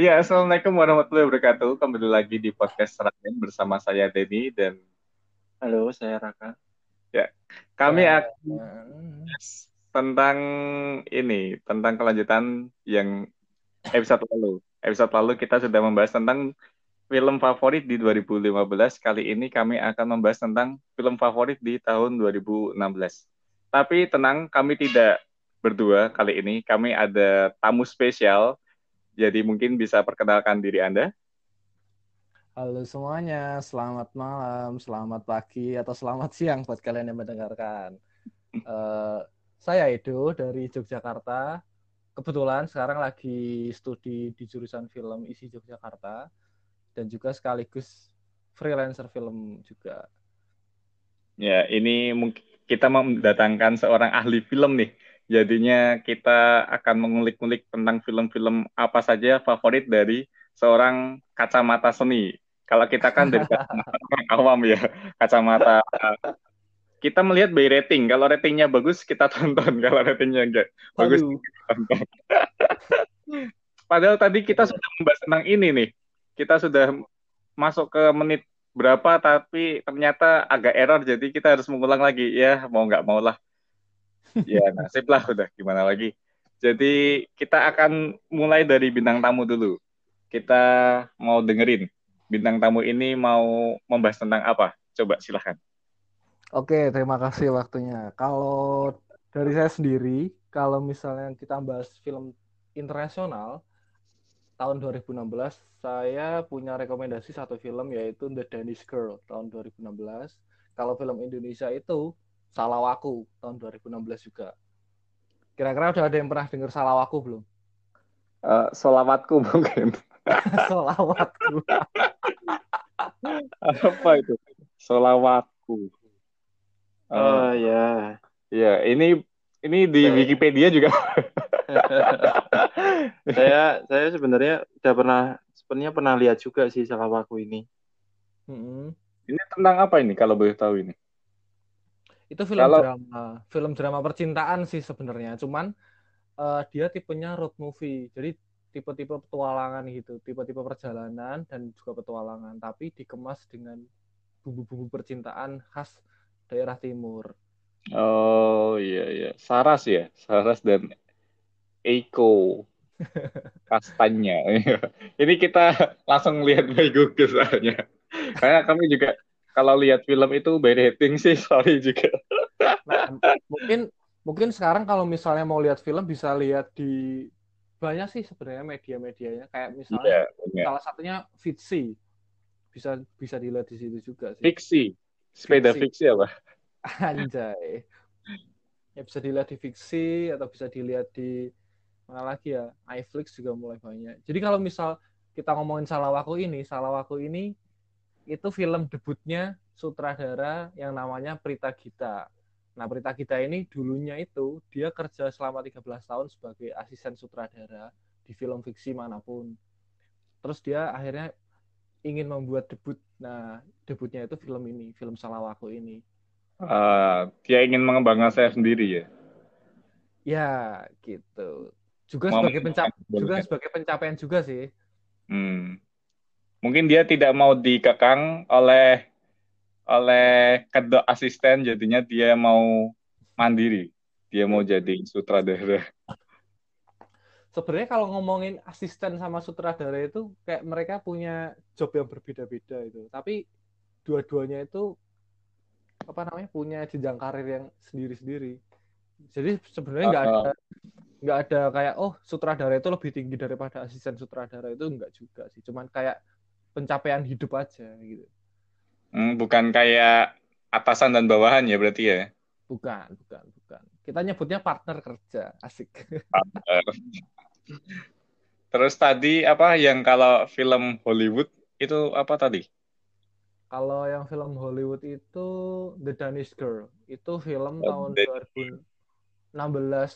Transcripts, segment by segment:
Iya, Assalamualaikum warahmatullahi wabarakatuh. Kembali lagi di podcast Rakyat bersama saya Denny dan Halo, saya Raka. ya kami Ya, akan tentang ini, tentang kelanjutan yang episode lalu. Episode lalu kita sudah membahas tentang film favorit di 2015. Kali ini kami akan membahas tentang film favorit di tahun 2016. Tapi tenang, kami tidak berdua kali ini. Kami ada tamu spesial. Jadi mungkin bisa perkenalkan diri Anda. Halo semuanya, selamat malam, selamat pagi, atau selamat siang buat kalian yang mendengarkan. Eh, saya Edo dari Yogyakarta. Kebetulan sekarang lagi studi di jurusan film isi Yogyakarta dan juga sekaligus freelancer film juga. Ya, ini mungkin kita mendatangkan seorang ahli film nih. Jadinya kita akan mengulik-ulik tentang film-film apa saja favorit dari seorang kacamata seni. Kalau kita kan dari kacamata awam ya, kacamata kita melihat by rating. Kalau ratingnya bagus kita tonton, kalau ratingnya enggak bagus kita tonton. Padahal tadi kita sudah membahas tentang ini nih. Kita sudah masuk ke menit berapa tapi ternyata agak error jadi kita harus mengulang lagi. Ya, mau nggak mau lah. Ya, nasib lah udah gimana lagi. Jadi kita akan mulai dari bintang tamu dulu. Kita mau dengerin bintang tamu ini mau membahas tentang apa? Coba silahkan. Oke, terima kasih waktunya. Kalau dari saya sendiri, kalau misalnya kita bahas film internasional tahun 2016, saya punya rekomendasi satu film yaitu The Danish Girl tahun 2016. Kalau film Indonesia itu Salawaku tahun 2016 juga. Kira-kira udah ada yang pernah dengar Salawaku belum? Eh, solawatku mungkin. Salawatku. apa itu? Solawatku. Eh, Oh ya, ya, ini ini di Saya- Wikipedia juga. saya saya sebenarnya udah pernah sebenarnya pernah lihat juga sih Salawaku ini. Mm-mm. Ini tentang apa ini kalau boleh tahu ini? Itu film Kalau- drama, film drama percintaan sih sebenarnya. Cuman eh, dia tipenya road movie. Jadi tipe-tipe petualangan gitu, tipe-tipe perjalanan dan juga petualangan, tapi dikemas dengan bumbu-bumbu percintaan khas daerah timur. Oh iya iya, Saras ya, Saras dan Eiko Kastanya. Ini kita langsung lihat by Google soalnya. Karena kami juga kalau lihat film itu by rating sih, sorry juga. Nah, mungkin mungkin sekarang kalau misalnya mau lihat film bisa lihat di banyak sih sebenarnya media-medianya kayak misalnya Iya, iya. salah satunya Fitsi bisa bisa dilihat di situ juga sih. Fiksi, sepeda Fiksi. fiksi apa? Anjay. Ya bisa dilihat di fiksi atau bisa dilihat di mana lagi ya? iFlix juga mulai banyak. Jadi kalau misal kita ngomongin Salawaku ini, Salawaku ini itu film debutnya sutradara yang namanya Prita Gita. Nah, Prita Gita ini dulunya itu dia kerja selama 13 tahun sebagai asisten sutradara di film fiksi mana pun. Terus dia akhirnya ingin membuat debut. Nah, debutnya itu film ini, film Salawaku ini. Ah, dia ingin mengembangkan saya sendiri ya. Ya, gitu. Juga Mau sebagai pencap mengembangkan juga sebagai pencapaian juga sih. Hmm. Mungkin dia tidak mau dikekang oleh oleh kedok asisten, jadinya dia mau mandiri. Dia mau jadi sutradara. Sebenarnya kalau ngomongin asisten sama sutradara itu kayak mereka punya job yang berbeda-beda itu. Tapi dua-duanya itu apa namanya punya jenjang karir yang sendiri-sendiri. Jadi sebenarnya nggak ada nggak ada kayak oh sutradara itu lebih tinggi daripada asisten sutradara itu nggak juga sih. Cuman kayak pencapaian hidup aja gitu. Hmm, bukan kayak atasan dan bawahan ya berarti ya. Bukan, bukan, bukan. Kita nyebutnya partner kerja, asik. Terus tadi apa yang kalau film Hollywood itu apa tadi? Kalau yang film Hollywood itu The Danish Girl, itu film Oh, tahun The- 2016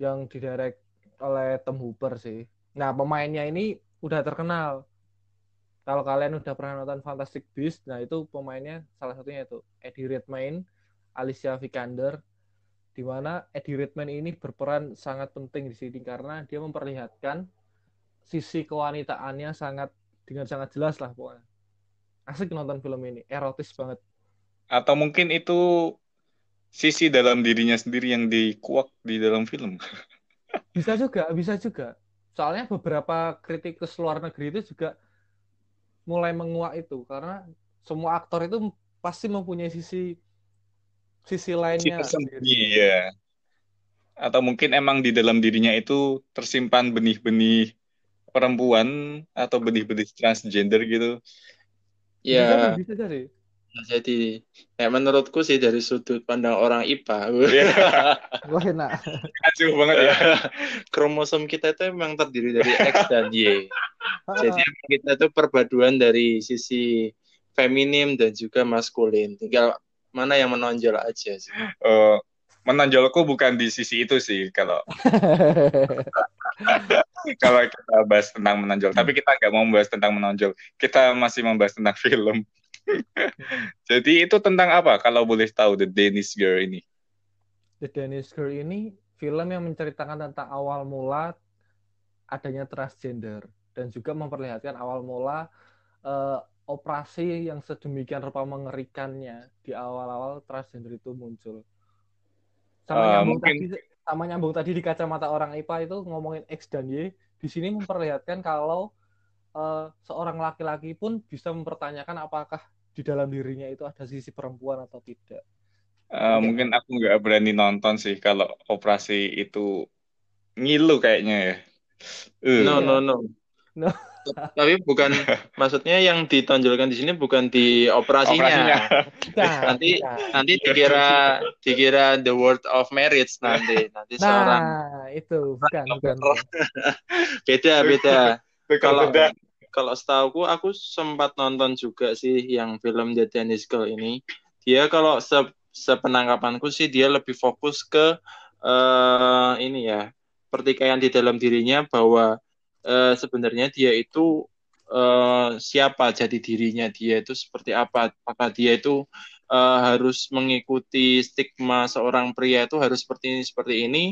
yang didirect oleh Tom Hooper sih. Nah, pemainnya ini udah terkenal. Kalau kalian udah pernah nonton Fantastic Beasts, nah itu pemainnya salah satunya itu Eddie Redmayne, Alicia Vikander, di mana Eddie Redmayne ini berperan sangat penting di sini karena dia memperlihatkan sisi kewanitaannya sangat dengan sangat jelas lah pokoknya asik nonton film ini erotis banget Atau mungkin itu sisi dalam dirinya sendiri yang dikuak di dalam film. bisa juga bisa juga soalnya beberapa kritikus luar negeri itu juga mulai menguak itu karena semua aktor itu pasti mempunyai sisi sisi Si lainnya tersembunyi, sendiri. ya. Atau mungkin emang di dalam dirinya itu tersimpan benih-benih perempuan atau benih-benih transgender gitu. bisa Ya, jadi bisa jadi jadi ya menurutku sih dari sudut pandang orang IPA, Iya, wah enak acuh banget ya. kromosom kita itu memang terdiri dari X dan Y. Jadi kita itu perpaduan dari sisi feminim dan juga maskulin. Tinggal mana yang menonjol aja sih. Eh, menonjolku bukan di sisi itu sih kalau kalau kita bahas tentang menonjol. Tapi kita nggak mau membahas tentang menonjol. Kita masih membahas tentang film. Jadi itu tentang apa? Kalau boleh tahu The Danish Girl ini. The Danish Girl ini film yang menceritakan tentang awal mula adanya transgender dan juga memperlihatkan awal mula eh, operasi yang sedemikian rupa mengerikannya di awal-awal transgender itu muncul. Sama Eh, nyambung mungkin- tadi sama nyambung tadi di kacamata orang IPA itu ngomongin X dan Y, di sini memperlihatkan kalau eh, seorang laki-laki pun bisa mempertanyakan apakah di dalam dirinya itu ada sisi perempuan atau tidak. Eh, Iya. mungkin aku nggak berani nonton sih kalau operasi itu ngilu kayaknya ya. Eh, No, Iya. no, no. No. Tapi bukan maksudnya yang ditonjolkan di sini bukan di operasinya. operasinya. Nah, Nanti- nah. Nanti dikira dikira the word of marriage nanti. Nanti seorang Nah, itu bukan, bukan. beda beda. Kalau Beda. kalau setahuku aku sempat nonton juga sih yang film The Danish Girl ini. Dia kalau se sepenangkapanku sih dia lebih fokus ke eh ini ya pertikaian di dalam dirinya bahwa eh, sebenarnya dia itu eh, siapa jadi dirinya dia itu seperti apa. Apakah dia itu eh, harus mengikuti stigma seorang pria itu harus seperti ini seperti ini?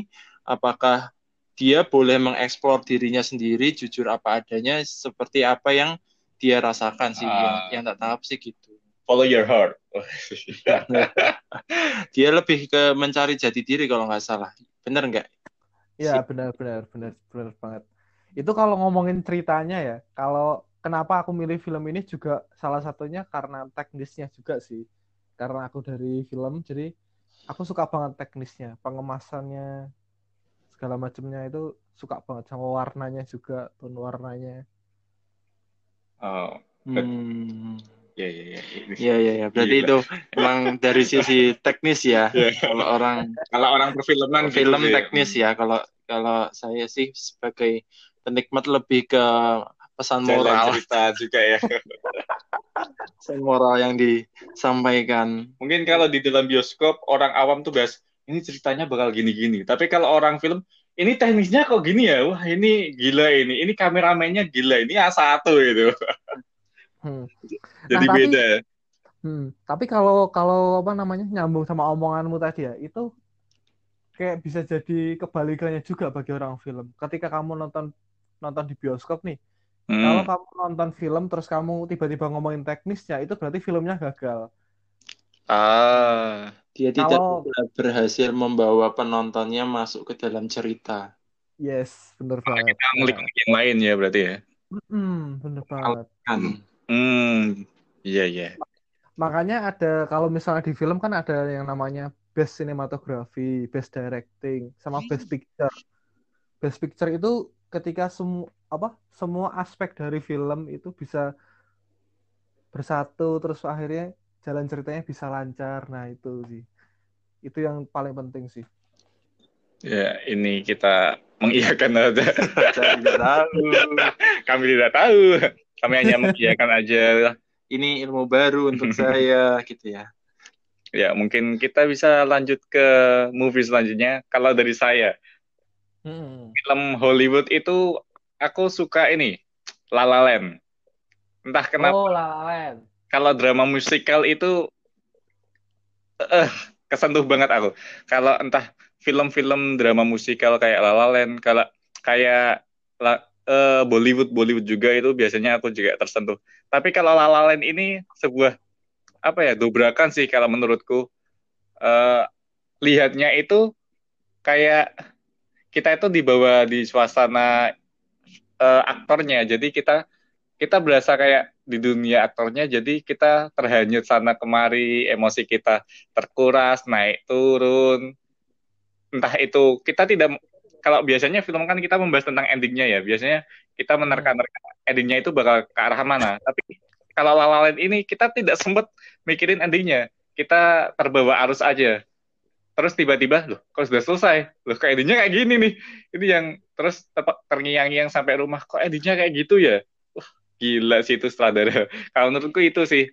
Apakah dia boleh mengeksplor dirinya sendiri jujur apa adanya seperti apa yang dia rasakan sih Ah. yang, yang tak tahap sih gitu Follow your heart. dia lebih ke mencari jati diri kalau nggak salah bener nggak Iya, benar, benar, benar, benar banget. Itu kalau ngomongin ceritanya ya, kalau kenapa aku milih film ini juga salah satunya karena teknisnya juga sih. Karena aku dari film, jadi aku suka banget teknisnya, pengemasannya, segala macamnya itu suka banget sama warnanya juga, tone warnanya. Oh, hmm. Ya ya ya. Ini- ya ya ya berarti Gila. itu emang dari sisi teknis ya Ya. kalau orang Kalau orang perfilman gitu film sih. teknis ya kalau kalau saya sih sebagai penikmat lebih ke pesan Jalan moral cerita juga ya. pesan moral yang disampaikan Mungkin kalau di dalam bioskop orang awam tuh bahas ini ceritanya bakal gini-gini. Tapi kalau orang film ini teknisnya kok gini ya? Wah, ini gila ini. Ini kameramennya gila. Ini A1 gitu. Hmm. Jadi Nah, tapi- beda. Hmm, tapi kalau kalau apa namanya nyambung sama omonganmu tadi ya, itu kayak bisa jadi kebalikannya juga bagi orang film. Ketika kamu nonton nonton di bioskop nih, kalau Hmm. kamu nonton film terus kamu tiba-tiba ngomongin teknisnya, itu berarti filmnya gagal. Ah, dia tidak Kalau- bisa berhasil membawa penontonnya masuk ke dalam cerita Yes, Malah banget. kita ngulik yang lain ya berarti ya. Hmm, bener banget. kan Hmm, iya iya. Makanya ada kalau misalnya di film kan ada yang namanya best cinematography, best directing, sama best picture. Best picture itu ketika semua apa semua aspek dari film itu bisa bersatu terus akhirnya jalan ceritanya bisa lancar. Nah, itu sih. Itu yang paling penting sih. Ya, ini kita mengiyakan aja. saya tidak tahu Kami tidak tahu. Kami hanya mengiyakan aja. ini ilmu baru untuk saya gitu ya Ya, mungkin kita bisa lanjut ke movie selanjutnya. Kalau dari saya, Hmm. film Hollywood itu aku suka ini, La La Land. Entah kenapa, Oh, La La Land. kalau drama musikal itu eh kesentuh banget aku. Kalau entah film-film drama musikal kayak La La Land, kalau kayak La- eh, Bollywood Bollywood juga itu biasanya aku juga tersentuh. Tapi kalau La La Land ini sebuah apa ya dobrakan sih kalau menurutku. Eh, lihatnya itu kayak kita itu dibawa di suasana eh, aktornya. Jadi kita kita berasa kayak di dunia aktornya. Jadi kita terhanyut sana kemari, emosi kita terkuras, naik turun. Entah itu kita tidak kalau biasanya film kan kita membahas tentang endingnya ya. Biasanya kita menerka-nerka endingnya itu bakal ke arah mana. Tapi kalau La La Land ini kita tidak sempat mikirin endingnya. Kita terbawa arus aja. Terus tiba-tiba, loh, kok sudah selesai? Loh, kok endingnya kayak gini nih? Ini yang terus terngiang-ngiang sampai rumah. Kok endingnya kayak gitu ya? Wah, gila sih itu sutradara. Kalau menurutku itu sih.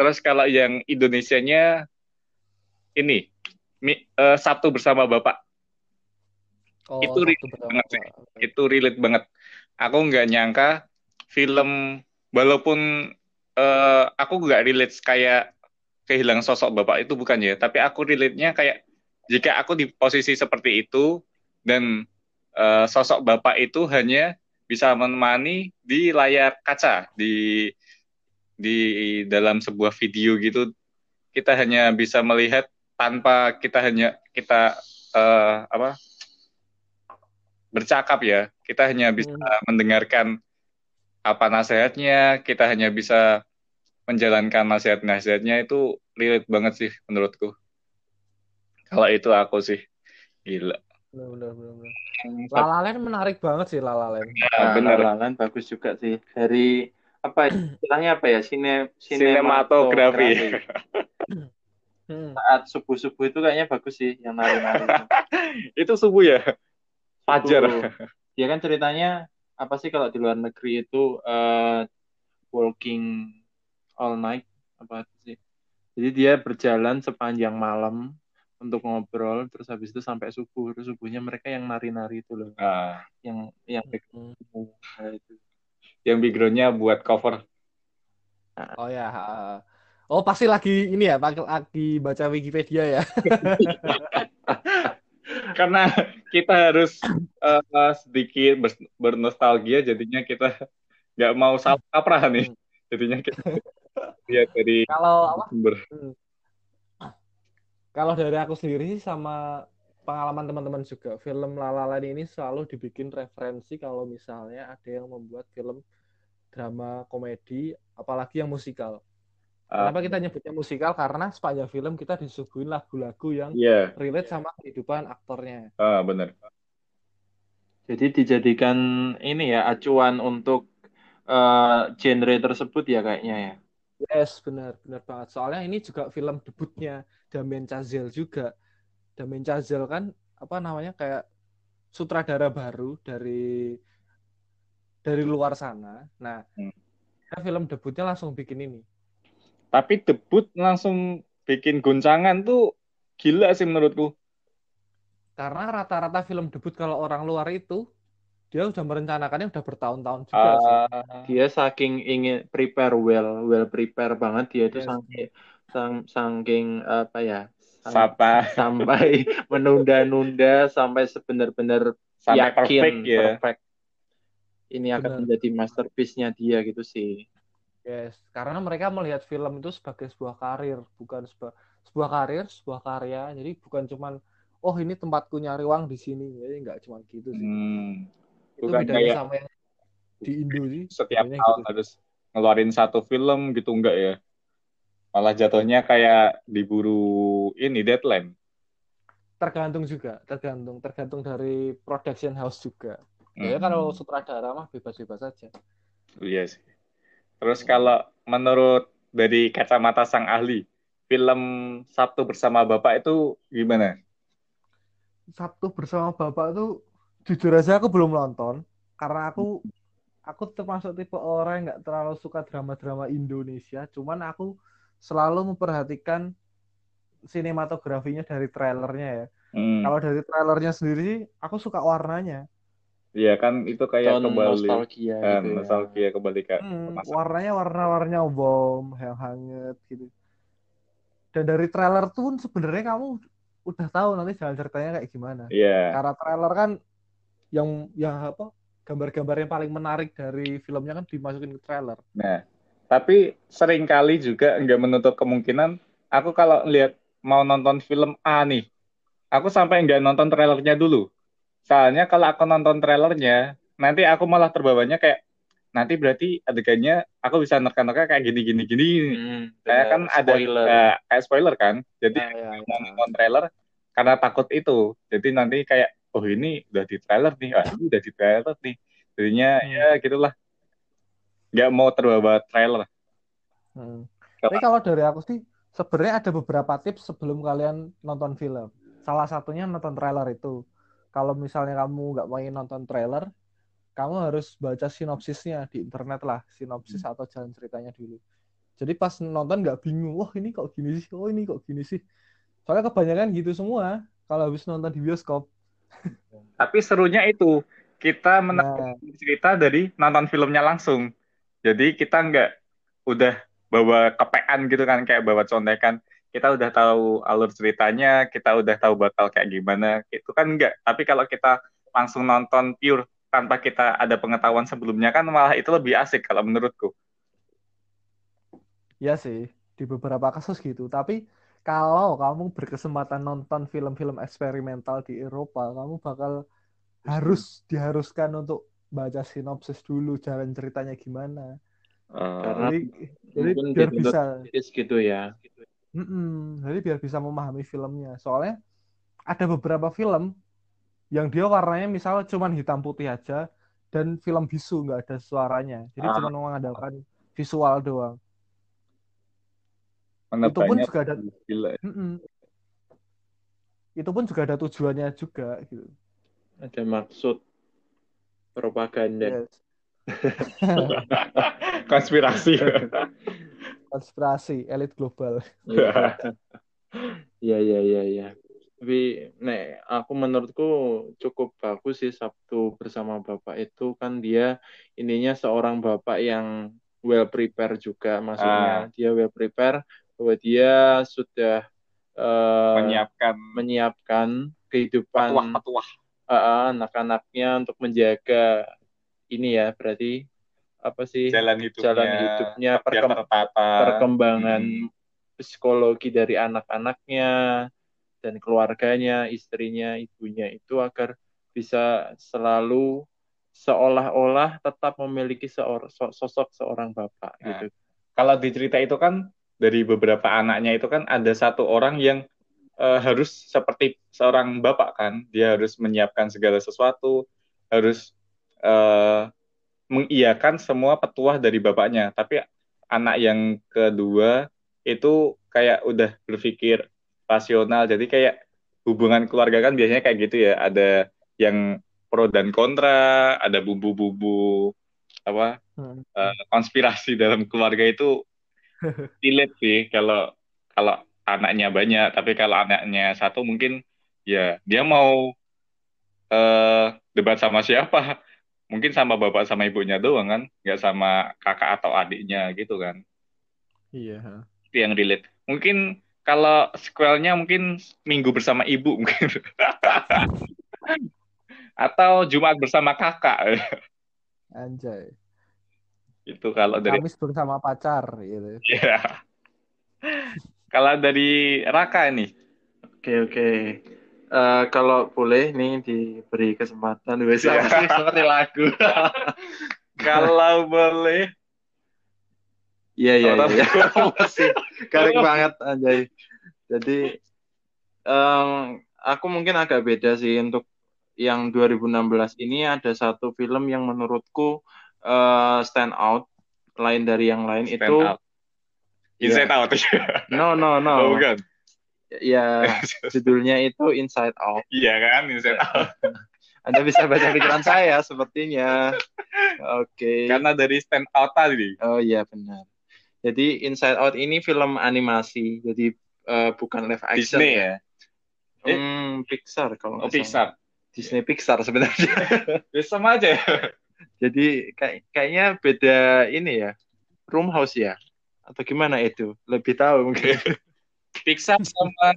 Terus kalau yang Indonesianya ini Mi- eh, Sabtu bersama Bapak Oh, Itu relate Bersama banget sih. Itu relate banget. Aku nggak nyangka film walaupun eh, aku nggak relate kayak kehilangan sosok bapak itu bukan ya, tapi aku relate-nya kayak jika aku di posisi seperti itu dan eh, sosok bapak itu hanya bisa menemani di layar kaca di di dalam sebuah video gitu kita hanya bisa melihat tanpa kita hanya kita eh, apa bercakap ya kita hanya bisa Hmm. mendengarkan apa nasihatnya kita hanya bisa menjalankan nasihat-nasihatnya itu relate banget sih menurutku kalau itu aku sih gila Bener, bener, bener, bener. Yang La La Land menarik banget sih La La Land. Nah, Nah, bener. La La Land bagus juga sih. Dari apa istilahnya apa ya? Sine, Sinematografi. Hmm. Saat subuh-subuh itu kayaknya bagus sih yang nari-nari. itu. itu subuh ya fajar. Dia kan ceritanya apa sih kalau di luar negeri itu eh, walking all night apa itu sih? Jadi dia berjalan sepanjang malam untuk ngobrol terus habis itu sampai subuh terus subuhnya mereka yang nari-nari itu loh Nah, yang yang Hmm. Itu yang backgroundnya buat cover Oh ya. Oh pasti lagi ini ya, lagi baca Wikipedia ya. karena kita harus eh, sedikit ber- bernostalgia jadinya kita nggak mau salah kaprah nih jadinya kita lihat dari Kalau apa? sumber Kalau dari aku sendiri sama pengalaman teman-teman juga, film La La Land ini selalu dibikin referensi kalau misalnya ada yang membuat film drama komedi, apalagi yang musikal. Ah, Kenapa kita nyebutnya musikal? Karena sepanjang film kita disuguhin lagu-lagu yang iya relate sama kehidupan aktornya. ah, benar Jadi dijadikan ini ya acuan untuk eh, genre tersebut ya kayaknya ya. Yes, benar, benar banget. Soalnya ini juga film debutnya Damien Chazelle juga. Damien Chazelle kan apa namanya kayak sutradara baru dari dari luar sana. Nah, Hmm. film debutnya langsung bikin ini. Tapi debut langsung bikin goncangan tuh gila sih menurutku Karena rata-rata film debut kalau orang luar itu dia udah merencanakannya udah bertahun-tahun juga sih. Ah, Dia saking ingin prepare well, well prepare banget dia itu Yes. saking sang- saking apa ya? Sapa sampai menunda-nunda sampai sebenar-benar sampai yakin perfect ya perfect. Ini akan Benar. menjadi masterpiece-nya dia gitu sih. Yes, karena mereka melihat film itu sebagai sebuah karir, bukan sebuah sebuah karir, sebuah karya. Jadi bukan cuman oh ini tempatku nyari uang di sini. Jadi nggak cuman gitu sih. Hmm, itu bukan bedanya kayak sama yang di Indo sih. setiap tahun gitu. harus ngeluarin satu film gitu enggak ya malah jatuhnya kayak diburu ini deadline Tergantung juga, tergantung, tergantung dari production house juga. Ya Hmm. kalau sutradara mah bebas-bebas saja. Iya sih. Terus kalau menurut dari kacamata sang ahli, film Sabtu bersama Bapak itu gimana? Sabtu bersama Bapak tuh jujur aja aku belum nonton karena aku aku termasuk tipe orang yang nggak terlalu suka drama-drama Indonesia. Cuman aku selalu memperhatikan sinematografinya dari trailernya ya. Hmm, Kalau dari trailernya sendiri aku suka warnanya. Iya kan itu kayak Tone kembali nostalgia kan gitu ya. nostalgia kembali ke Hmm, masa warnanya warna-warna bom, yang hangat gitu. Dan dari trailer tuh sebenarnya kamu udah tahu nanti jalan ceritanya kayak gimana. Iya. Karena trailer kan yang yang apa gambar-gambar yang paling menarik dari filmnya kan dimasukin ke trailer. Nah, tapi sering kali juga nggak menutup kemungkinan aku kalau lihat mau nonton film A nih, aku sampai nggak nonton trailernya dulu. Soalnya kalau aku nonton trailernya, nanti aku malah terbawanya kayak nanti berarti adegannya aku bisa nerka-nerka kayak gini gini gini. Hmm, Kayak kan ada spoiler. kayak, kayak spoiler kan. Jadi Ah, ya, ya. nonton trailer karena takut itu. Jadi nanti kayak oh ini udah di trailer nih, ah, ini udah di trailer nih. Jadinya Hmm. ya gitulah. Nggak mau terbawa trailer. Hmm. Tapi kalau dari aku sih sebenarnya ada beberapa tips sebelum kalian nonton film. Salah satunya nonton trailer itu. Kalau misalnya kamu nggak mau nonton trailer, kamu harus baca sinopsisnya di internet lah, sinopsis atau jalan ceritanya dulu. Jadi pas nonton nggak bingung, wah ini kok gini sih, oh ini kok gini sih. Soalnya kebanyakan gitu semua kalau habis nonton di bioskop. Tapi serunya itu kita menonton Nah, cerita dari nonton filmnya langsung. Jadi kita nggak udah bawa kepean gitu kan kayak bawa contekan. Kita udah tahu alur ceritanya, kita udah tahu bakal kayak gimana. Itu kan enggak. Tapi kalau kita langsung nonton pure tanpa kita ada pengetahuan sebelumnya kan malah itu lebih asik kalau menurutku. ya sih, di beberapa kasus gitu. Tapi kalau kamu berkesempatan nonton film-film eksperimental di Eropa, kamu bakal harus diharuskan untuk baca sinopsis dulu, jalan ceritanya gimana. Karena Jadi, jadi mungkin biar bisa, gitu ya. Mm-mm. jadi biar bisa memahami filmnya. Soalnya ada beberapa film yang dia warnanya misalnya cuma hitam putih aja dan film bisu nggak ada suaranya. Jadi Ah. cuma mengandalkan visual doang. Mana Itu pun juga ada gila. Mm-mm. Itu pun juga ada tujuannya juga gitu. Ada maksud propaganda. Yes. Konspirasi. Konspirasi elit global. Iya, iya, iya, iya. Tapi, nek, aku menurutku cukup bagus sih Sabtu bersama Bapak itu kan dia ininya seorang bapak yang well prepare juga maksudnya. Dia well prepare bahwa dia sudah eh, Menyiapkan menyiapkan kehidupan petuah-petuah. eh, anak-anaknya untuk menjaga ini ya berarti apa sih Jalan hidupnya. jalan hidupnya biar perkem- tertata. perkembangan Hmm. psikologi dari anak-anaknya dan keluarganya, istrinya, ibunya itu agar bisa selalu seolah-olah tetap memiliki seor- so- sosok seorang bapak Nah. gitu. kalau di cerita itu kan dari beberapa anaknya itu kan ada satu orang yang eh, harus seperti seorang bapak kan dia harus menyiapkan segala sesuatu harus eh, mengiyakan semua petuah dari bapaknya. Tapi anak yang kedua itu kayak udah berpikir rasional. Jadi kayak hubungan keluarga kan biasanya kayak gitu ya. Ada yang pro dan kontra ada bumbu-bumbu apa Hmm. eh, konspirasi dalam keluarga itu relate sih kalau kalau anaknya banyak. Tapi kalau anaknya satu mungkin ya dia mau eh debat sama siapa mungkin sama bapak sama ibunya doang kan nggak sama kakak atau adiknya gitu kan Iya. itu yang relate mungkin kalau sequelnya mungkin minggu bersama ibu mungkin atau Jumat bersama kakak Anjay. itu kalau dari Kamis bersama pacar gitu. ya kalau dari Raka ini Oke oke. Eh, kalau boleh nih diberi kesempatan Iya. sih seperti lagu. kalau boleh Iya iya Oh, iya. Garing banget anjay. Jadi em, aku mungkin agak beda sih untuk yang 2016 ini ada satu film yang menurutku eh, stand out lain dari yang lain Stand itu out. Inside Out no no oh no bukan ya judulnya itu Inside Out iya kan Inside Out Anda bisa baca pikiran saya sepertinya oke karena dari Stand Out tadi oh iya benar jadi Inside Out ini film animasi jadi eh, bukan live action Disney ya Eh? Hmm, Pixar kalau oh. Pixar Disney Pixar sebenarnya. ya sama aja ya Jadi kayak kayaknya beda ini ya. Room House ya. Atau gimana itu? Lebih tahu mungkin. Pixar sama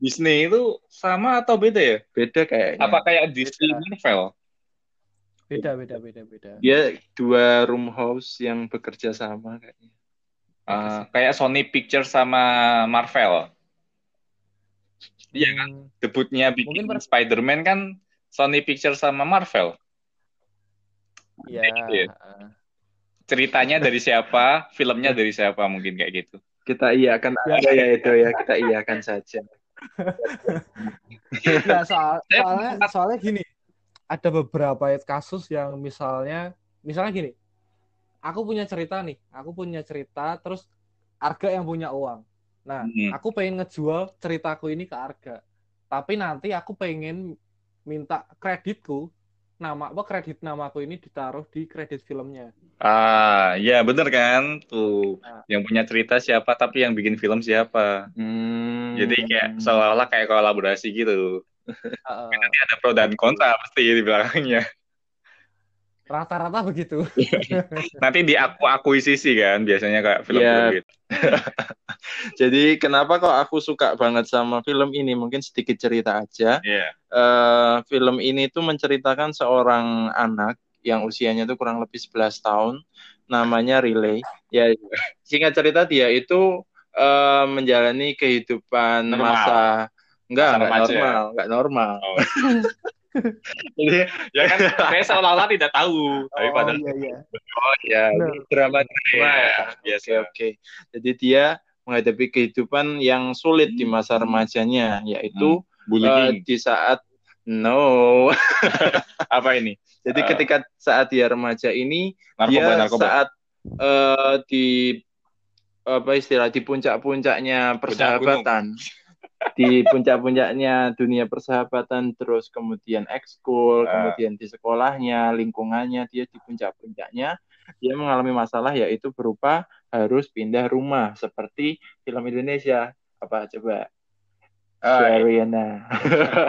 Disney itu sama atau beda ya Beda kayaknya. apa kayak Disney Marvel beda beda beda beda Dia dua room house yang bekerja sama kayaknya. Eh, kayak Sony Pictures sama Marvel. Iya kan? Hmm, Debutnya bikin Mungkin per- Spider-Man kan Sony Pictures sama Marvel. ya gitu ya? Ceritanya dari siapa, filmnya dari siapa mungkin kayak gitu. Kita iya akan ada ya itu ya, kita iya akan saja. Nggak, soal, soalnya soalnya gini ada beberapa kasus yang misalnya misalnya gini aku punya cerita nih aku punya cerita terus Arga yang punya uang nah Hmm. aku pengen ngejual ceritaku ini ke Arga tapi nanti aku pengen minta kreditku nama apa kredit namaku ini ditaruh di kredit filmnya Ah, ya bener kan? Tuh, Nah. yang punya cerita siapa, tapi yang bikin film siapa. Hmm. Jadi kayak seolah-olah kayak kolaborasi gitu. Heeh. Nanti ada pro dan kontra pasti di belakangnya. Rata-rata begitu Nanti diaku akuisisi kan, biasanya kayak film Iya. gitu. Jadi kenapa kok aku suka banget sama film ini? Mungkin sedikit cerita aja. Iya. eh film ini tuh menceritakan seorang anak yang usianya tuh kurang lebih 11 tahun, namanya Relay. Ya, singkat cerita dia itu eh, menjalani kehidupan Normal. masa enggak, enggak normal, enggak normal. Oh. Jadi ya kan saya seolah-olah tidak tahu, tapi padahal iya iya Oh ya, Benar. drama-drama Iya, ya. biasa. Oke, oke. Jadi dia menghadapi kehidupan yang sulit di masa remajanya, yaitu eh, bullying. di saat no. Apa ini? Jadi Eh, ketika saat dia remaja ini Narkoba, dia narkoba. saat eh, di apa istilah di puncak-puncaknya persahabatan di puncak-puncaknya dunia persahabatan terus kemudian ekskul Ah. kemudian di sekolahnya lingkungannya dia di puncak-puncaknya dia mengalami masalah yaitu berupa harus pindah rumah seperti film Indonesia. Apa coba? Sharina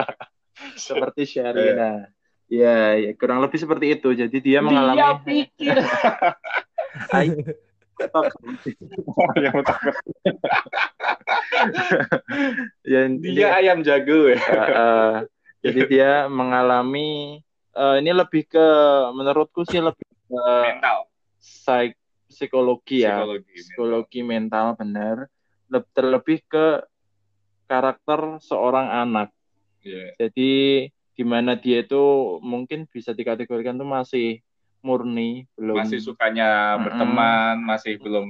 seperti Sharina ya, ya kurang lebih seperti itu. Jadi dia mengalami pikir. Yang takut. ya, Dia ayam jago ya. Eh, eh, jadi dia mengalami eh, ini lebih ke menurutku sih lebih ke Mental. psik- psikologi ya Psikologi. psikologi mental benar Leb- terlebih ke karakter seorang anak Iya. jadi di mana dia itu mungkin bisa dikategorikan tuh masih murni belum Masih sukanya berteman, masih belum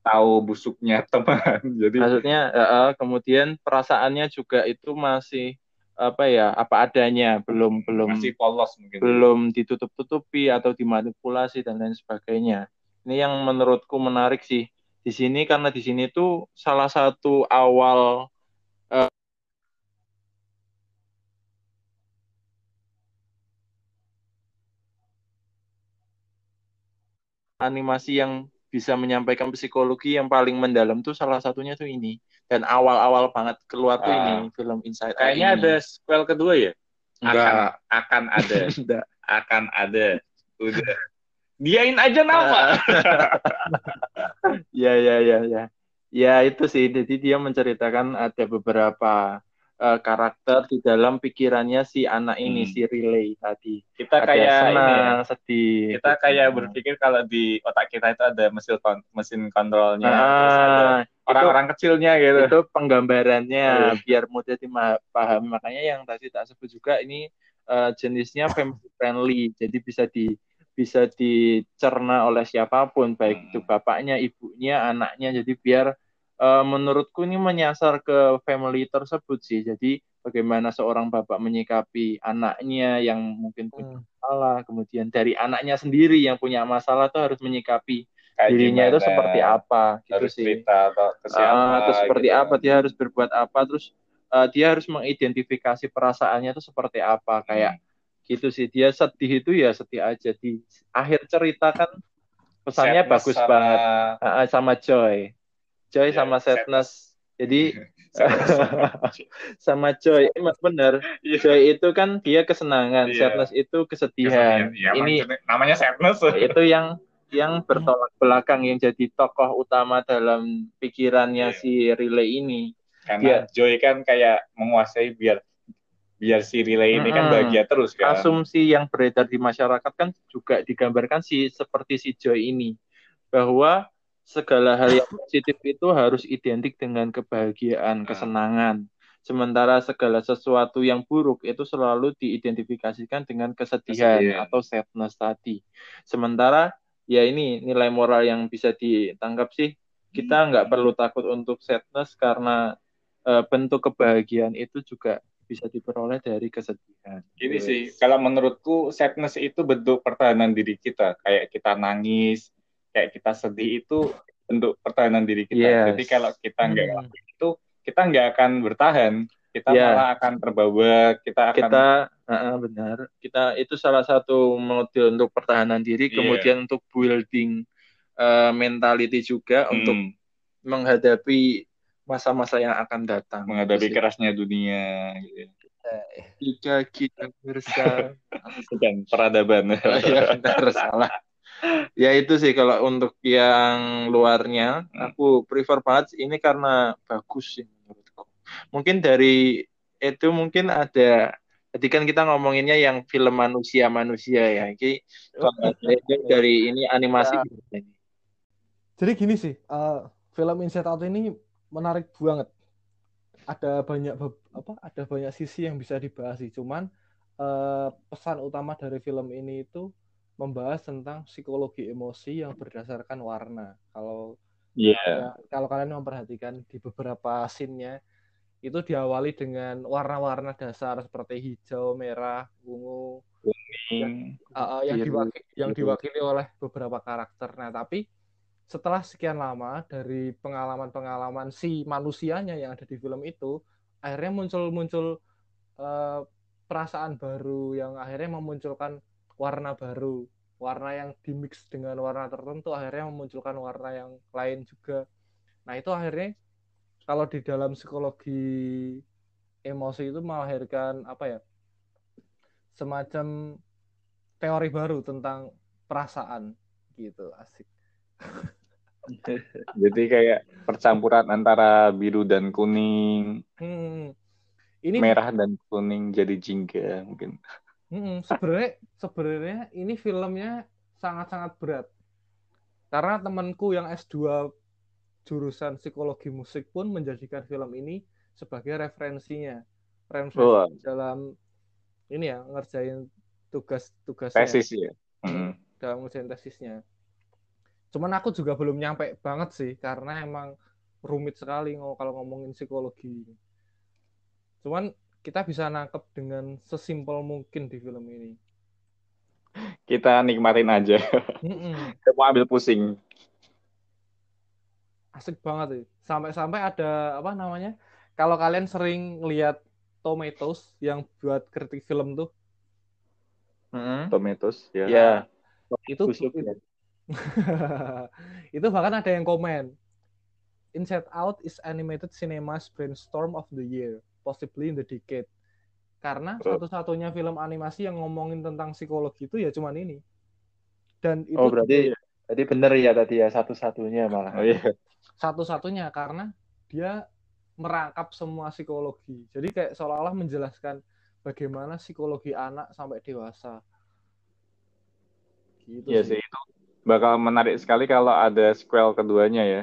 tahu busuknya teman. Jadi maksudnya eh, kemudian perasaannya juga itu masih apa ya apa adanya belum belum masih polos mungkin. belum ditutup-tutupi atau dimanipulasi dan lain sebagainya. Ini yang menurutku menarik sih di sini karena di sini tuh salah satu awal animasi yang bisa menyampaikan psikologi yang paling mendalam tuh salah satunya tuh ini dan awal-awal banget keluar tuh Ah. ini film Inside Out Kayaknya ini. ada sequel kedua ya? Akan Enggak. akan ada. Enggak. akan ada. Udah. Diain aja nama. Ya, ya, ya, ya. Ya, itu sih. Jadi dia menceritakan ada beberapa eh, karakter di dalam pikirannya si anak ini, Hmm. si Relay tadi. Kita Ada kayak ini ya. senang, sedih. Kita kayak Nah. berpikir kalau di otak kita itu ada mesin kon- mesin kontrolnya, Ah, orang-orang kecilnya gitu. itu penggambarannya Iya. biar mudah dipahami. Makanya yang tadi tak sebut juga ini eh, jenisnya family friendly. Jadi bisa di bisa dicerna oleh siapa pun, baik Hmm. itu bapaknya, ibunya, anaknya. Jadi biar eh, menurutku ini menyasar ke family tersebut sih. Jadi bagaimana seorang bapak menyikapi anaknya yang mungkin punya Hmm. masalah, kemudian dari anaknya sendiri yang punya masalah tuh harus menyikapi Kayak dirinya itu seperti apa gitu harus sih. cerita atau ke siapa Ah, terus seperti gitu. apa dia harus berbuat apa terus eh, dia harus mengidentifikasi perasaannya itu seperti apa kayak gitu sih dia sedih itu ya sedih aja di akhir cerita kan pesannya Sadness bagus sama- banget ah, sama Joy Joy Iya, sama sadness jadi Sadness. sama Joy emang bener Iya. Joy itu kan dia kesenangan Iya. sadness itu kesedihan Ya, ini namanya sadness. itu yang yang bertolak belakang yang jadi tokoh utama dalam pikirannya Iya. si Relay ini Karena Joy kan kayak menguasai biar biar si Riley ini kan Mm-mm. bahagia terus kan. asumsi yang beredar di masyarakat kan juga digambarkan si seperti si Joy ini bahwa segala hal yang positif itu harus identik dengan kebahagiaan, Ah. kesenangan. Sementara segala sesuatu yang buruk itu selalu diidentifikasikan dengan kesedihan Kesedihan. atau sadness tadi. Sementara ya ini nilai moral yang bisa ditangkap sih kita nggak perlu takut untuk sadness karena eh, bentuk kebahagiaan itu juga bisa diperoleh dari kesedihan. Ini sih, kalau menurutku sadness itu bentuk pertahanan diri kita. Kayak kita nangis, kayak kita sedih itu bentuk pertahanan diri kita. Yes. Jadi kalau kita nggak Hmm. ngelakuin itu, kita nggak akan bertahan. Kita Yes. malah akan terbawa, kita akan kita Heeh, benar kita itu salah satu model untuk pertahanan diri Iya. kemudian untuk building eh, mentality juga Hmm, untuk menghadapi masa-masa yang akan datang menghadapi Terus kerasnya dunia. Gitu. jika kita bersama Bukan peradaban. ya benar salah ya itu sih kalau untuk yang luarnya Hmm. aku prefer banget ini karena bagus sih menurutku mungkin dari itu mungkin ada Tadi kan kita ngomonginnya yang film manusia manusia ya. Ini kalau dari, dari ini animasi Ya. Jadi gini sih, eh, film Inside Out ini menarik banget. Ada banyak apa? Ada banyak sisi yang bisa dibahas sih. Cuman eh, pesan utama dari film ini itu membahas tentang psikologi emosi yang berdasarkan warna. Kalau Iya. ya, kalau kalian memperhatikan di beberapa scene-nya itu diawali dengan warna-warna dasar seperti hijau, merah, ungu, Ini uh, uh, yang diwakili yang diwakili oleh beberapa karakter. Nah, tapi setelah sekian lama dari pengalaman-pengalaman si manusianya yang ada di film itu, akhirnya muncul-muncul uh, perasaan baru yang akhirnya memunculkan warna baru, warna yang dimix dengan warna tertentu akhirnya memunculkan warna yang lain juga. Nah, itu akhirnya kalau di dalam psikologi emosi itu melahirkan apa ya? semacam teori baru tentang perasaan gitu asik Jadi kayak percampuran antara biru dan kuning, hmm. ini merah dan kuning jadi jingga mungkin. Hmm, sebenarnya sebenarnya ini filmnya sangat-sangat berat karena temanku yang S2 jurusan psikologi musik pun menjadikan film ini sebagai referensinya referensi Wah. dalam ini ya ngerjain tugas-tugasnya Tesis ya. Mm. dalam ngerjain tesisnya. Cuman aku juga belum nyampe banget sih karena emang rumit sekali kalau ngomongin psikologi. Cuman kita bisa nangkep dengan sesimpel mungkin di film ini. Kita nikmatin aja. Mm-mm. Kita mau ambil pusing. Asik banget sih. Sampai-sampai ada apa namanya? Kalau kalian sering lihat Tomatoes yang buat kritik film tuh, Mm-mm. Tomatoes ya. Ya, itu busuk ya. itu bahkan ada yang komen Inside Out is animated cinema's brainstorm of the year possibly in the decade karena Oh. satu-satunya film animasi yang ngomongin tentang psikologi itu ya cuman ini dan itu Oh, berarti berarti bener ya tadi ya satu-satunya malah. Oh iya. satu-satunya karena dia merangkap semua psikologi jadi kayak seolah-olah menjelaskan bagaimana psikologi anak sampai dewasa gitu Iya sih itu bakal menarik sekali kalau ada sequel keduanya ya.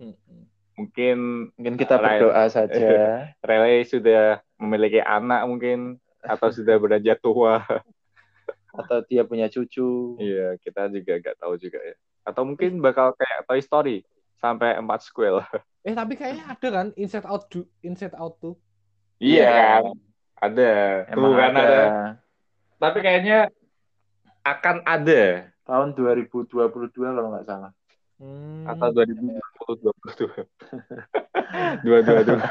Mm-mm. Mungkin Mungkin kita berdoa saja. Rele sudah memiliki anak mungkin atau sudah beranjak tua. atau dia punya cucu. Iya, kita juga nggak tahu juga ya. Atau mungkin bakal kayak Toy Story sampai empat sequel. Eh tapi kayaknya ada kan Inside Out du- Inside Out tuh. Iya Iya. kan? Ada. Emang Tuh kan ada. ada. Tapi kayaknya akan ada Tahun 2022 kalau nggak salah. Hmm. atau 2020 22. Dua dua dua.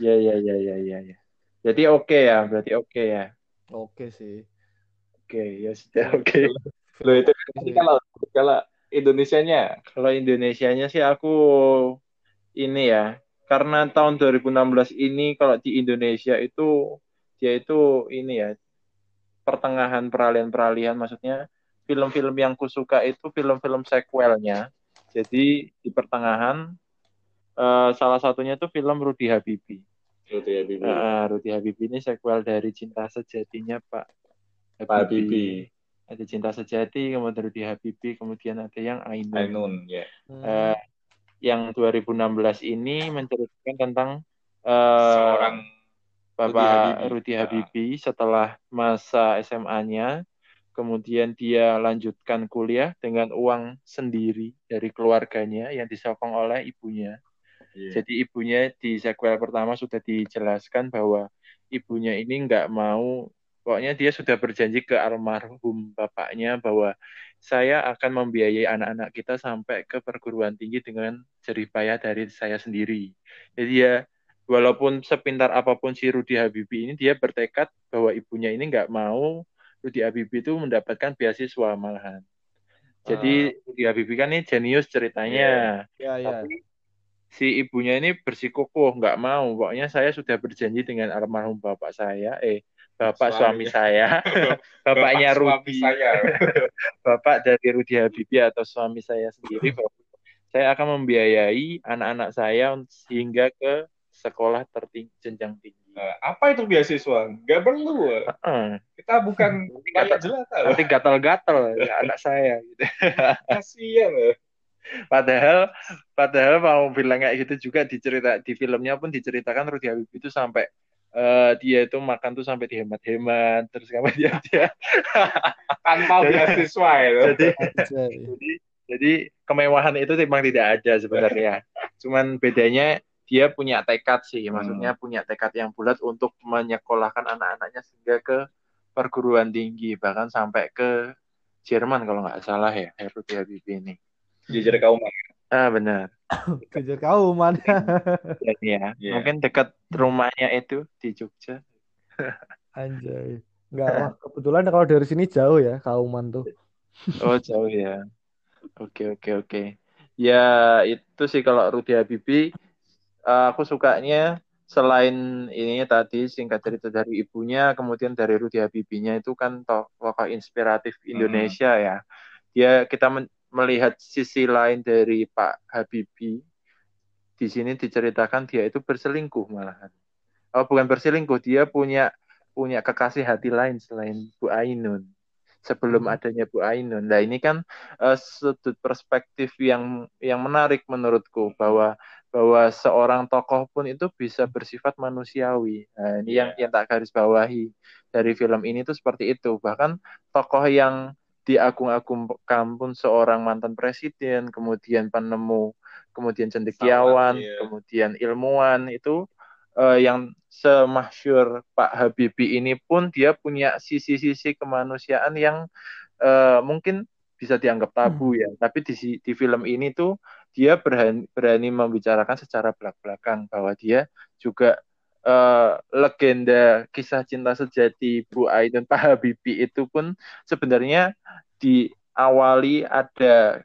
Iya iya iya iya iya. ya. Jadi oke ya, berarti oke ya. Oke sih. Oke, ya sudah oke. Loh itu kan kalau kalau Indonesianya Kalau Indonesianya sih aku ini ya, karena tahun 2016 ini kalau di Indonesia itu dia itu ini ya pertengahan peralihan-peralihan maksudnya film-film yang kusuka itu film-film sequelnya. Jadi di pertengahan eh, salah satunya itu film Rudy Habibie. Rudy Habibie. Uh, Rudy Habibie ini sequel dari Cinta Sejatinya Pak Pak Habibie. Ada Cinta Sejati, kemudian Rudy Habibie, kemudian ada yang Ainun. Ainun, ya. Hmm. Eh, yang 2016 ini menceritakan tentang eh, Seorang Bapak Habibie. Habibie setelah masa SMA-nya, kemudian dia lanjutkan kuliah dengan uang sendiri dari keluarganya yang disokong oleh ibunya. Iya. Jadi ibunya di sequel pertama sudah dijelaskan bahwa ibunya ini nggak mau, pokoknya dia sudah berjanji ke almarhum bapaknya bahwa saya akan membiayai anak-anak kita sampai ke perguruan tinggi dengan jerih payah dari saya sendiri. Jadi ya walaupun sepintar apa pun si Rudy Habibie ini dia bertekad bahwa ibunya ini nggak mau Rudy Habibie itu mendapatkan beasiswa malahan. Jadi Rudy Habibie kan ini jenius ceritanya Ya, ya. tapi si ibunya ini bersikukuh nggak mau pokoknya saya sudah berjanji dengan almarhum bapak saya eh bapak suami, Suami. saya bapaknya suami Rudy saya. bapak dari Rudy Habibie atau suami saya sendiri bahwa saya akan membiayai anak-anak saya hingga ke sekolah tertinggi jenjang tinggi Nah, apa itu beasiswa? Gak perlu. Heeh. Kita bukan Nanti kayak kata- jelata. nanti gatal-gatal ya, anak saya gitu. Kasian loh. Padahal padahal mau bilang kayak gitu juga dicerita di filmnya pun diceritakan Rudy Habibie itu sampai eh, dia itu makan tuh sampai dihemat-hemat terus kemudian dia Tanpa beasiswa itu. jadi Anjay. jadi jadi kemewahan itu memang tidak ada sebenarnya. Cuman bedanya dia punya tekad sih, maksudnya punya tekad yang bulat untuk menyekolahkan anak-anaknya sehingga ke perguruan tinggi bahkan sampai ke Jerman kalau nggak salah ya Rudy Habibie ini. Jujur kaum. Ah benar. Kejar kauman. Dan ya, Iya. mungkin dekat rumahnya itu di Jogja. Anjay. Enggak, kebetulan kalau dari sini jauh ya kauman tuh. Oh jauh ya. Oke oke oke. Ya itu sih kalau Rudy Habibie eh, aku sukanya selain ininya tadi singkat cerita dari ibunya, kemudian dari Rudy Habibie-nya itu kan to- tokoh inspiratif Indonesia ya. Dia kita melihat sisi lain dari Pak Habibie. Di sini diceritakan dia itu berselingkuh malahan. Oh bukan berselingkuh, dia punya punya kekasih hati lain selain Bu Ainun. Sebelum Hmm. adanya Bu Ainun. Nah ini kan eh, sudut perspektif yang yang menarik menurutku bahwa bahwa seorang tokoh pun itu bisa bersifat manusiawi. Nah, ini yang yang tak garis bawahi dari film ini tuh seperti itu. Bahkan tokoh yang diagung-agungkan pun seorang mantan presiden, kemudian penemu, kemudian cendekiawan, iya. kemudian ilmuwan itu eh, yang semasyur Pak Habibie ini pun dia punya sisi-sisi kemanusiaan yang eh, mungkin bisa dianggap tabu ya. Tapi di di film ini tuh dia berani, berani membicarakan secara belak-belakan bahwa dia juga eh, legenda kisah cinta sejati Bu Ainun Pak Habibie itu pun sebenarnya diawali ada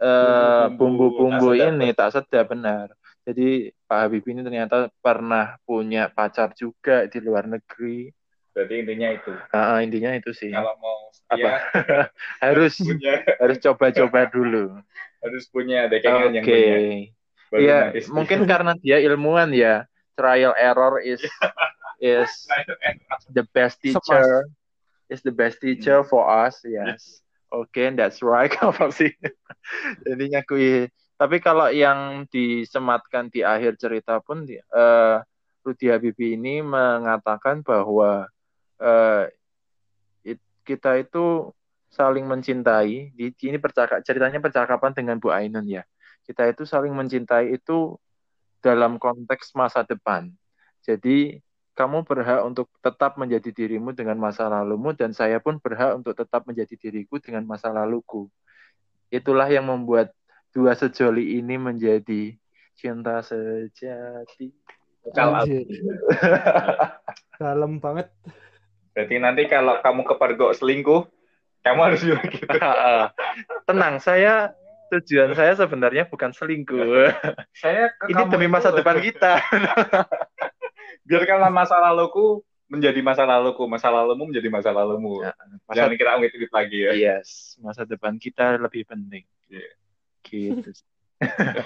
eh, bumbu-bumbu ini tak sedap benar. Jadi Pak Habibie ini ternyata pernah punya pacar juga di luar negeri. Berarti intinya itu. Ah, intinya itu sih. Kalau mau Apa? ya harus punya harus coba-coba dulu. harus punya dekengan yang Oke. punya. Iya, mungkin karena dia ilmuwan ya. Trial error is is the best teacher. Is the best teacher for us, yes. Oke, that's right. Apa sih? Jadi nyakui. Tapi kalau yang disematkan di akhir cerita pun, di- eh, Rudy Habibie ini mengatakan bahwa eh, it- kita itu saling mencintai. Di di- ini percakap ceritanya percakapan dengan Bu Ainun ya. Kita itu saling mencintai itu dalam konteks masa depan. Jadi kamu berhak untuk tetap menjadi dirimu dengan masa lalumu dan saya pun berhak untuk tetap menjadi diriku dengan masa laluku. Itulah yang membuat dua sejoli ini menjadi cinta sejati. Dalam banget. Berarti nanti kalau kamu kepergok selingkuh, kamu harus bilang gitu. Tenang, saya tujuan saya sebenarnya bukan selingkuh. Saya ke Ini kamu demi itu masa loh. depan kita. Biarkanlah masa laluku menjadi masa laluku, masa lalumu menjadi masa lalumu. Ya, Masa Jangan kita ngitip lagi ya. Yes, masa depan kita lebih penting. Iya. Gitu.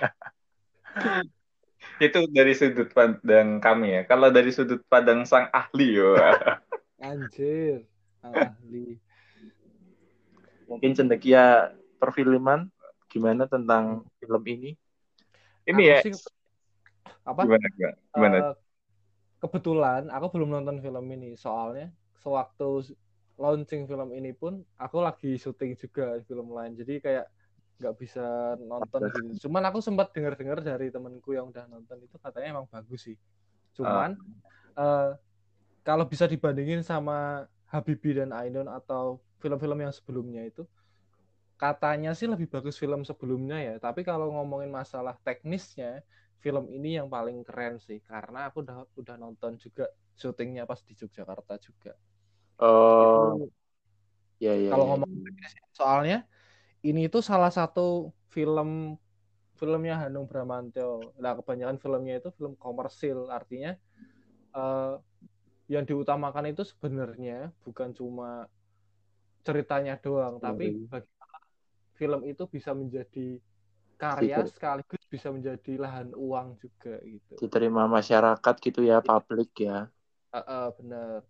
itu dari sudut pandang kami ya. Kalau dari sudut pandang sang ahli yo. Anjir. Ahli. Mungkin cendekia perfilman gimana tentang film ini? Ini Aku ya. sih- apa? Gimana gimana? Eh, kebetulan aku belum nonton film ini soalnya sewaktu launching film ini pun aku lagi syuting juga di film lain jadi kayak nggak bisa nonton gitu cuman aku sempat dengar-dengar dari temenku yang udah nonton itu katanya emang bagus sih cuman eh, kalau bisa dibandingin sama Habibie dan Ainun atau film-film yang sebelumnya itu katanya sih lebih bagus film sebelumnya ya tapi kalau ngomongin masalah teknisnya film ini yang paling keren sih karena aku udah udah nonton juga syutingnya pas di Yogyakarta juga. Oh, ya ya. kalau ya. ngomong soalnya ini itu salah satu film filmnya Hanung Bramantyo. Nah, kebanyakan filmnya itu film komersil, artinya eh, yang diutamakan itu sebenarnya bukan cuma ceritanya doang, tapi Iya. bagaimana film itu bisa menjadi karya sekaligus bisa menjadi lahan uang juga gitu. diterima masyarakat gitu ya, publik ya. Eh, eh, benar.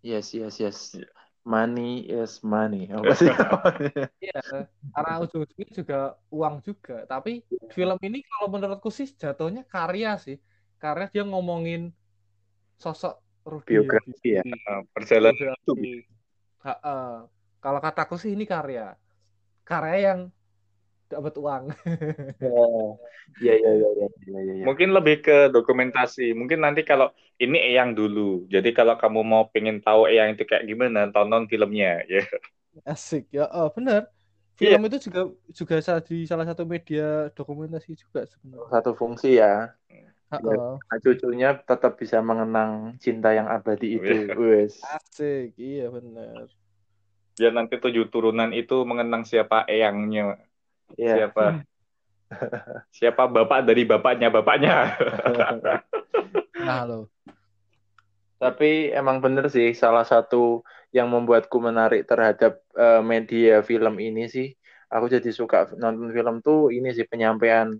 Yes, yes, yes. Iya. Money is money. Apa sih? Iya, karena ujung-ujungnya juga uang juga. Tapi film ini kalau menurutku sih jatuhnya karya sih. Karena dia ngomongin sosok Rudy Biografi ya. Nah, perjalanan hidup. Biografi. Ha-ha. Kalau kataku sih ini karya. Karya yang dapat uang. Oh, Iya, iya, iya, iya, iya, iya. Mungkin lebih ke dokumentasi. Mungkin nanti kalau ini Eyang dulu. Jadi kalau kamu mau pengen tahu Eyang itu kayak gimana, tonton filmnya ya. Asik ya, oh, benar. Film itu juga juga di salah satu media dokumentasi juga sebenarnya. Satu fungsi ya. Ha-ha. Nah, cucunya tetap bisa mengenang cinta yang abadi itu. Iya. Wes. Asik, iya benar. Biar nanti tujuh turunan itu mengenang siapa Eyangnya, Iya. siapa siapa bapak dari bapaknya bapaknya. Nah, lo. Tapi emang bener sih salah satu yang membuatku menarik terhadap eh, media film ini sih. Aku jadi suka nonton film tuh ini sih penyampaian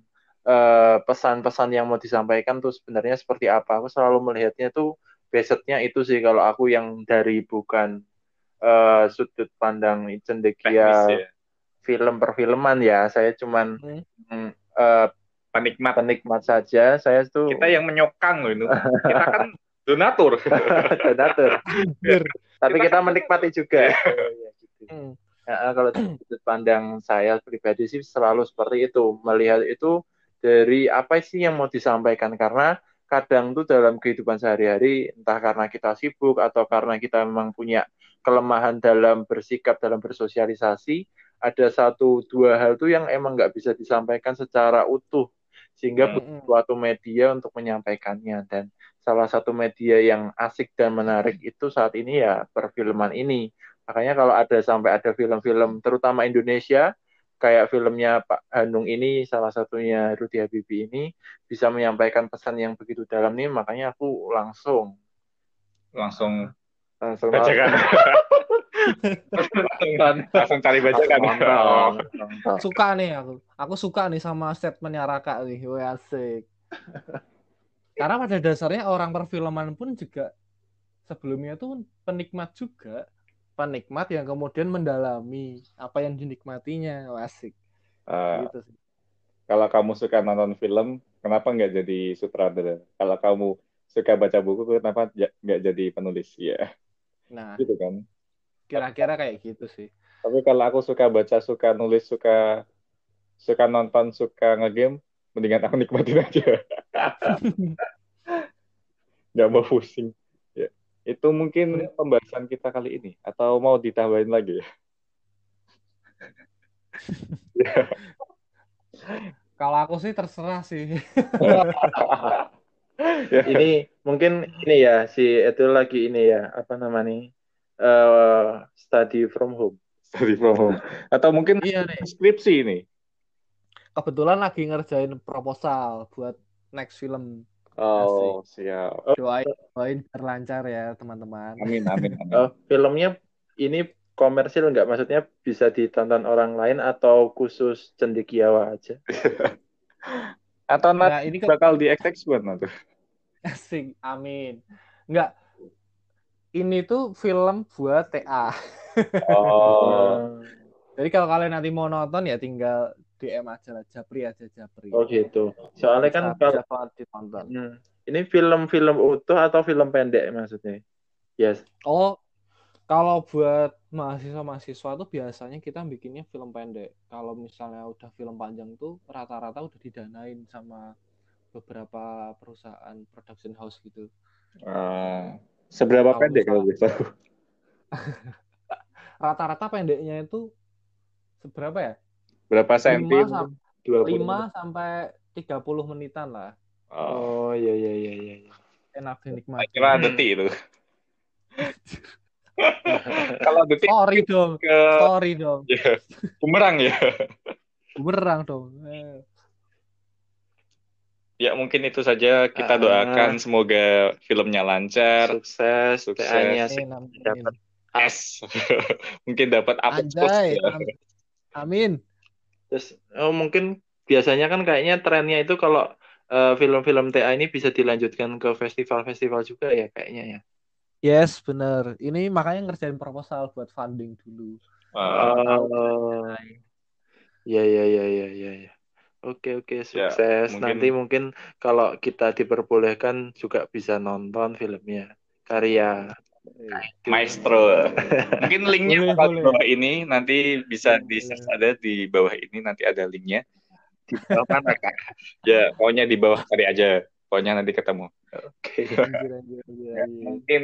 eh, pesan-pesan yang mau disampaikan tuh sebenarnya seperti apa. Aku selalu melihatnya tuh basednya itu sih kalau aku yang dari bukan eh, sudut pandang Teknis cendekia ya. film perfilman ya. Saya cuman Hmm. mm, eh, Penikmat. penikmat saja. Saya tuh Kita yang menyokang loh itu. Kita kan donatur. donatur. Tapi Kita kita kan- menikmati juga. Oh, iya, gitu. Hmm. Ya, kalau dari sudut pandang saya pribadi sih selalu seperti itu, melihat itu dari apa sih yang mau disampaikan? Karena kadang tuh dalam kehidupan sehari-hari entah karena kita sibuk atau karena kita memang punya kelemahan dalam bersikap dalam bersosialisasi ada satu dua hal tuh yang emang nggak bisa disampaikan secara utuh sehingga butuh suatu media untuk menyampaikannya. Dan salah satu media yang asik dan menarik itu saat ini ya perfilman ini. Makanya kalau ada sampai ada film-film terutama Indonesia kayak filmnya Pak Hanung ini salah satunya Rudy Habibie ini bisa menyampaikan pesan yang begitu dalam nih makanya aku langsung Langsung langsung bacakan. Langsung cari bacakan. Oh. Suka nih aku. Aku suka nih sama statementnya Raka nih. Wih, asik. Karena pada dasarnya orang perfilman pun juga sebelumnya tuh penikmat juga. Penikmat yang kemudian mendalami apa yang dinikmatinya. Asik. Ah, Gitu sih. kalau kamu suka nonton film, kenapa nggak jadi sutradara? Kalau kamu suka baca buku, kenapa nggak jadi penulis? Ya, Nah, gitu kan. kira-kira kayak gitu sih. Tapi kalau aku suka baca, suka nulis, suka suka nonton, suka ngegame, mendingan aku nikmatin aja. Nggak mau pusing. Itu mungkin pembahasan kita kali ini. Atau mau ditambahin lagi ya? Kalau aku sih terserah sih. Ya. ini mungkin ini ya si itu lagi ini ya apa namanya eh study from home Study from home. Atau mungkin iya nih. skripsi ini. Kebetulan lagi ngerjain proposal buat next film. Oh, siap. Doain, doain biar lancar ya teman-teman. Amin, amin, amin. Oh, filmnya ini komersil nggak? Maksudnya bisa ditonton orang lain atau khusus cendekiawa aja? Atau Nah, nanti ini kan bakal di XX buat nanti. asik, amin. Enggak, ini tuh film buat TA. Oh, Jadi kalau kalian nanti mau nonton ya tinggal DM aja lah, Japri aja Japri. Oh gitu. Soalnya kan Bisa- kalau bisa ditonton. Hmm. ini film-film utuh atau film pendek maksudnya? Yes. Oh, kalau buat mahasiswa-mahasiswa tuh biasanya kita bikinnya film pendek. Kalau misalnya udah film panjang tuh rata-rata udah didanain sama beberapa perusahaan production house gitu. Ah, seberapa Kalau pendek kalau misalnya- gitu? Rata-rata pendeknya itu seberapa ya? Berapa senti? 5 sam- 20. 5 sampai 30 menitan lah. Oh, Oh iya iya iya iya. Enak saya dinikmati. kira detik itu. kalau detik Sorry dong. ke Sorry dong. ya, bumerang ya. Bumerang dong. Eh. Ya mungkin itu saja kita Ah. doakan semoga filmnya lancar. Sukses, Sukses. TA-nya dapat S. mungkin dapat apa Anjay. Amin. Terus oh mungkin biasanya kan kayaknya trennya itu kalau eh, film-film TA ini bisa dilanjutkan ke festival-festival juga ya kayaknya ya. Yes, bener. Ini makanya ngerjain proposal buat funding dulu. Oh. Iya iya iya iya iya. ya. Oke oke sukses. mungkin- Nanti mungkin kalau kita diperbolehkan juga bisa nonton filmnya. Karya Maestro. Mungkin linknya bakal di bawah ini. Nanti bisa di search ada di bawah ini. Nanti ada linknya. Di bawah mana kak? Ya pokoknya di bawah cari aja. Pokoknya nanti ketemu. Oke. Anjir, anjir, Ya, anjir. mungkin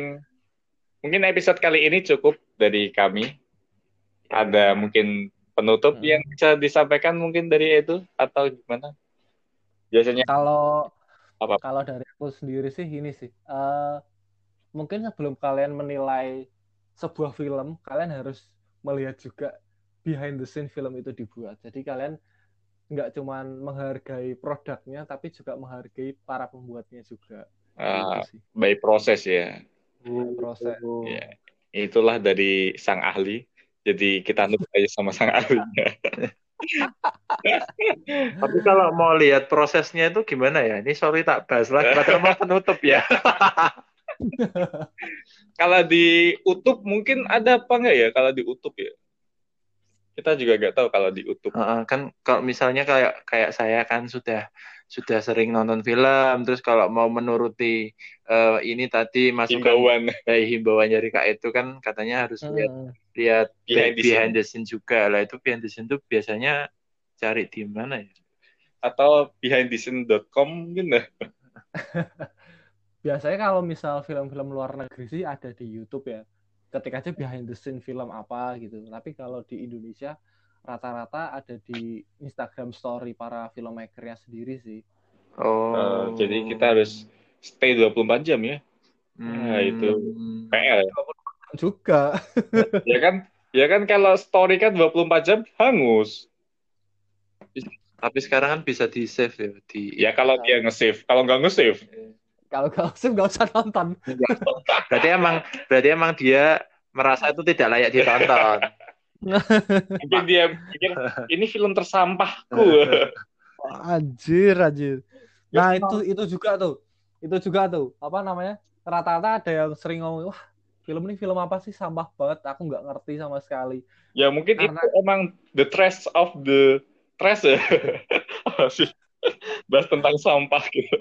mungkin episode kali ini cukup dari kami. Ada mungkin penutup Hmm. yang bisa disampaikan mungkin dari itu atau gimana? Biasanya Kalau Apa? kalau dari aku sendiri sih ini sih. eh, mungkin sebelum kalian menilai sebuah film, kalian harus melihat juga behind the scene film itu dibuat. Jadi kalian nggak cuman menghargai produknya, tapi juga menghargai para pembuatnya juga. sih. by proses ya. Proses. Ya, itulah dari sang ahli. Jadi kita nurut aja sama sang ahlinya. Tapi kalau mau lihat prosesnya itu gimana ya? Ini sorry tak bahas lagi. Padahal mau penutup ya. Kalau di YouTube mungkin ada apa nggak ya? Kalau di YouTube ya, kita juga nggak tahu kalau di YouTube. Heeh, kan kalau misalnya kayak kayak saya kan sudah sudah sering nonton film, terus kalau mau menuruti eh, ini tadi masukan Himbauan dari himbauan dari kak itu kan katanya harus lihat Hmm. lihat Behind the behind the scene juga lah itu behind the scene itu biasanya cari di mana ya? atau behindthescene.com mungkin lah. Biasanya kalau misal film-film luar negeri sih ada di YouTube ya. Ketik aja behind the scene film apa gitu. Tapi kalau di Indonesia rata-rata ada di Instagram story para filmmakernya sendiri sih. Oh, Eh, jadi kita harus stay 24 jam ya. Nah, itu. Hmm. PR. Juga. ya kan? Ya kan kalau story kan 24 jam hangus. Tapi sekarang kan bisa di save ya di Ya kalau dia nge-save, kalau nggak nge-save, Kalau kalau sih nggak usah nonton. berarti emang berarti emang dia merasa itu tidak layak ditonton. mungkin dia pikir ini film tersampahku. Anjir, anjir. Nah, itu itu juga tuh. Itu juga tuh. Apa namanya? Rata-rata ada yang sering ngomong, wah, film ini film apa sih sampah banget, aku nggak ngerti sama sekali. ya mungkin Karena- itu emang the trash of the trash ya. Bahas tentang sampah gitu.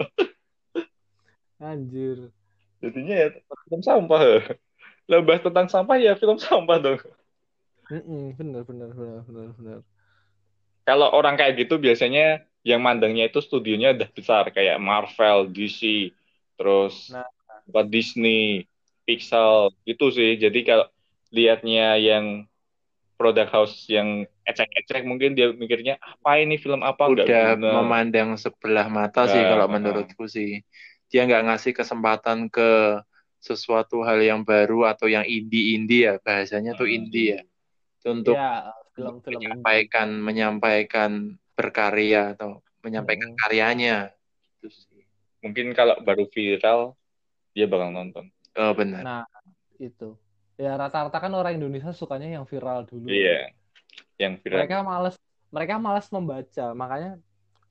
Anjir. Jadinya ya film sampah. Lah bahas tentang sampah ya film sampah dong. Mm-mm, bener, bener, bener, bener, bener. Kalau orang kayak gitu biasanya yang mandangnya itu studionya udah besar kayak Marvel, DC, terus Nah. Disney, Pixar gitu sih. Jadi kalau lihatnya yang product house yang ecek-ecek mungkin dia mikirnya apa ini film apa Udah memandang sebelah mata sih Ya, kalau menurutku sih. Dia nggak ngasih kesempatan ke sesuatu hal yang baru atau yang indie-indie ya bahasanya tuh Hmm. indie ya. Itu Untuk Ya, film-film indie. menyampaikan menyampaikan berkarya atau menyampaikan Hmm. karyanya. Itu sih. Mungkin kalau baru viral dia bakal nonton. Oh benar. Nah, itu. Ya rata-rata kan orang Indonesia sukanya yang viral dulu. Iya. Yang viral. Mereka males mereka malas membaca. Makanya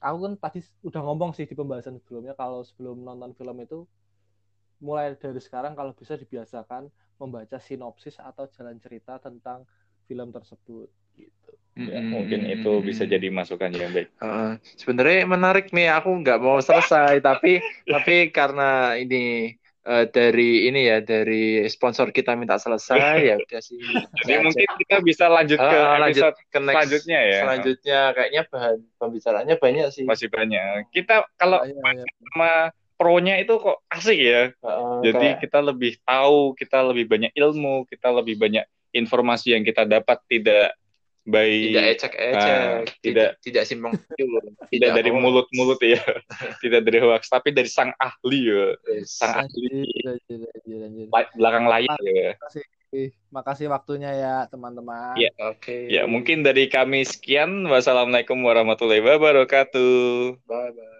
aku kan tadi udah ngomong sih di pembahasan sebelumnya kalau sebelum nonton film itu mulai dari sekarang kalau bisa dibiasakan membaca sinopsis atau jalan cerita tentang film tersebut gitu. Ya, mungkin itu bisa jadi masukan yang baik. Uh, sebenarnya menarik nih, aku nggak mau selesai, tapi tapi karena ini uh, dari ini ya dari sponsor kita minta selesai ya udah sih. Jadi mungkin kita bisa lanjut ke uh, lanjut ke next, selanjutnya ya. Selanjutnya kayaknya bahan pembicaraannya banyak sih. Masih banyak. Kita kalau Oh, iya, iya. sama pro-nya itu kok asik ya. Uh, Jadi kayak- kita lebih tahu, kita lebih banyak ilmu, kita lebih banyak informasi yang kita dapat tidak by tidak ecek-ecek, Ah, tidak tidak- tidak simpang siur, tidak dari hoax. mulut-mulut ya, tidak dari hoax, tapi dari sang ahli ya, Yes. sang ahli belakang layar ya. Makasih, makasih waktunya ya teman-teman. Iya. Oke. Ya mungkin dari kami sekian. Wassalamualaikum warahmatullahi wabarakatuh. Bye bye.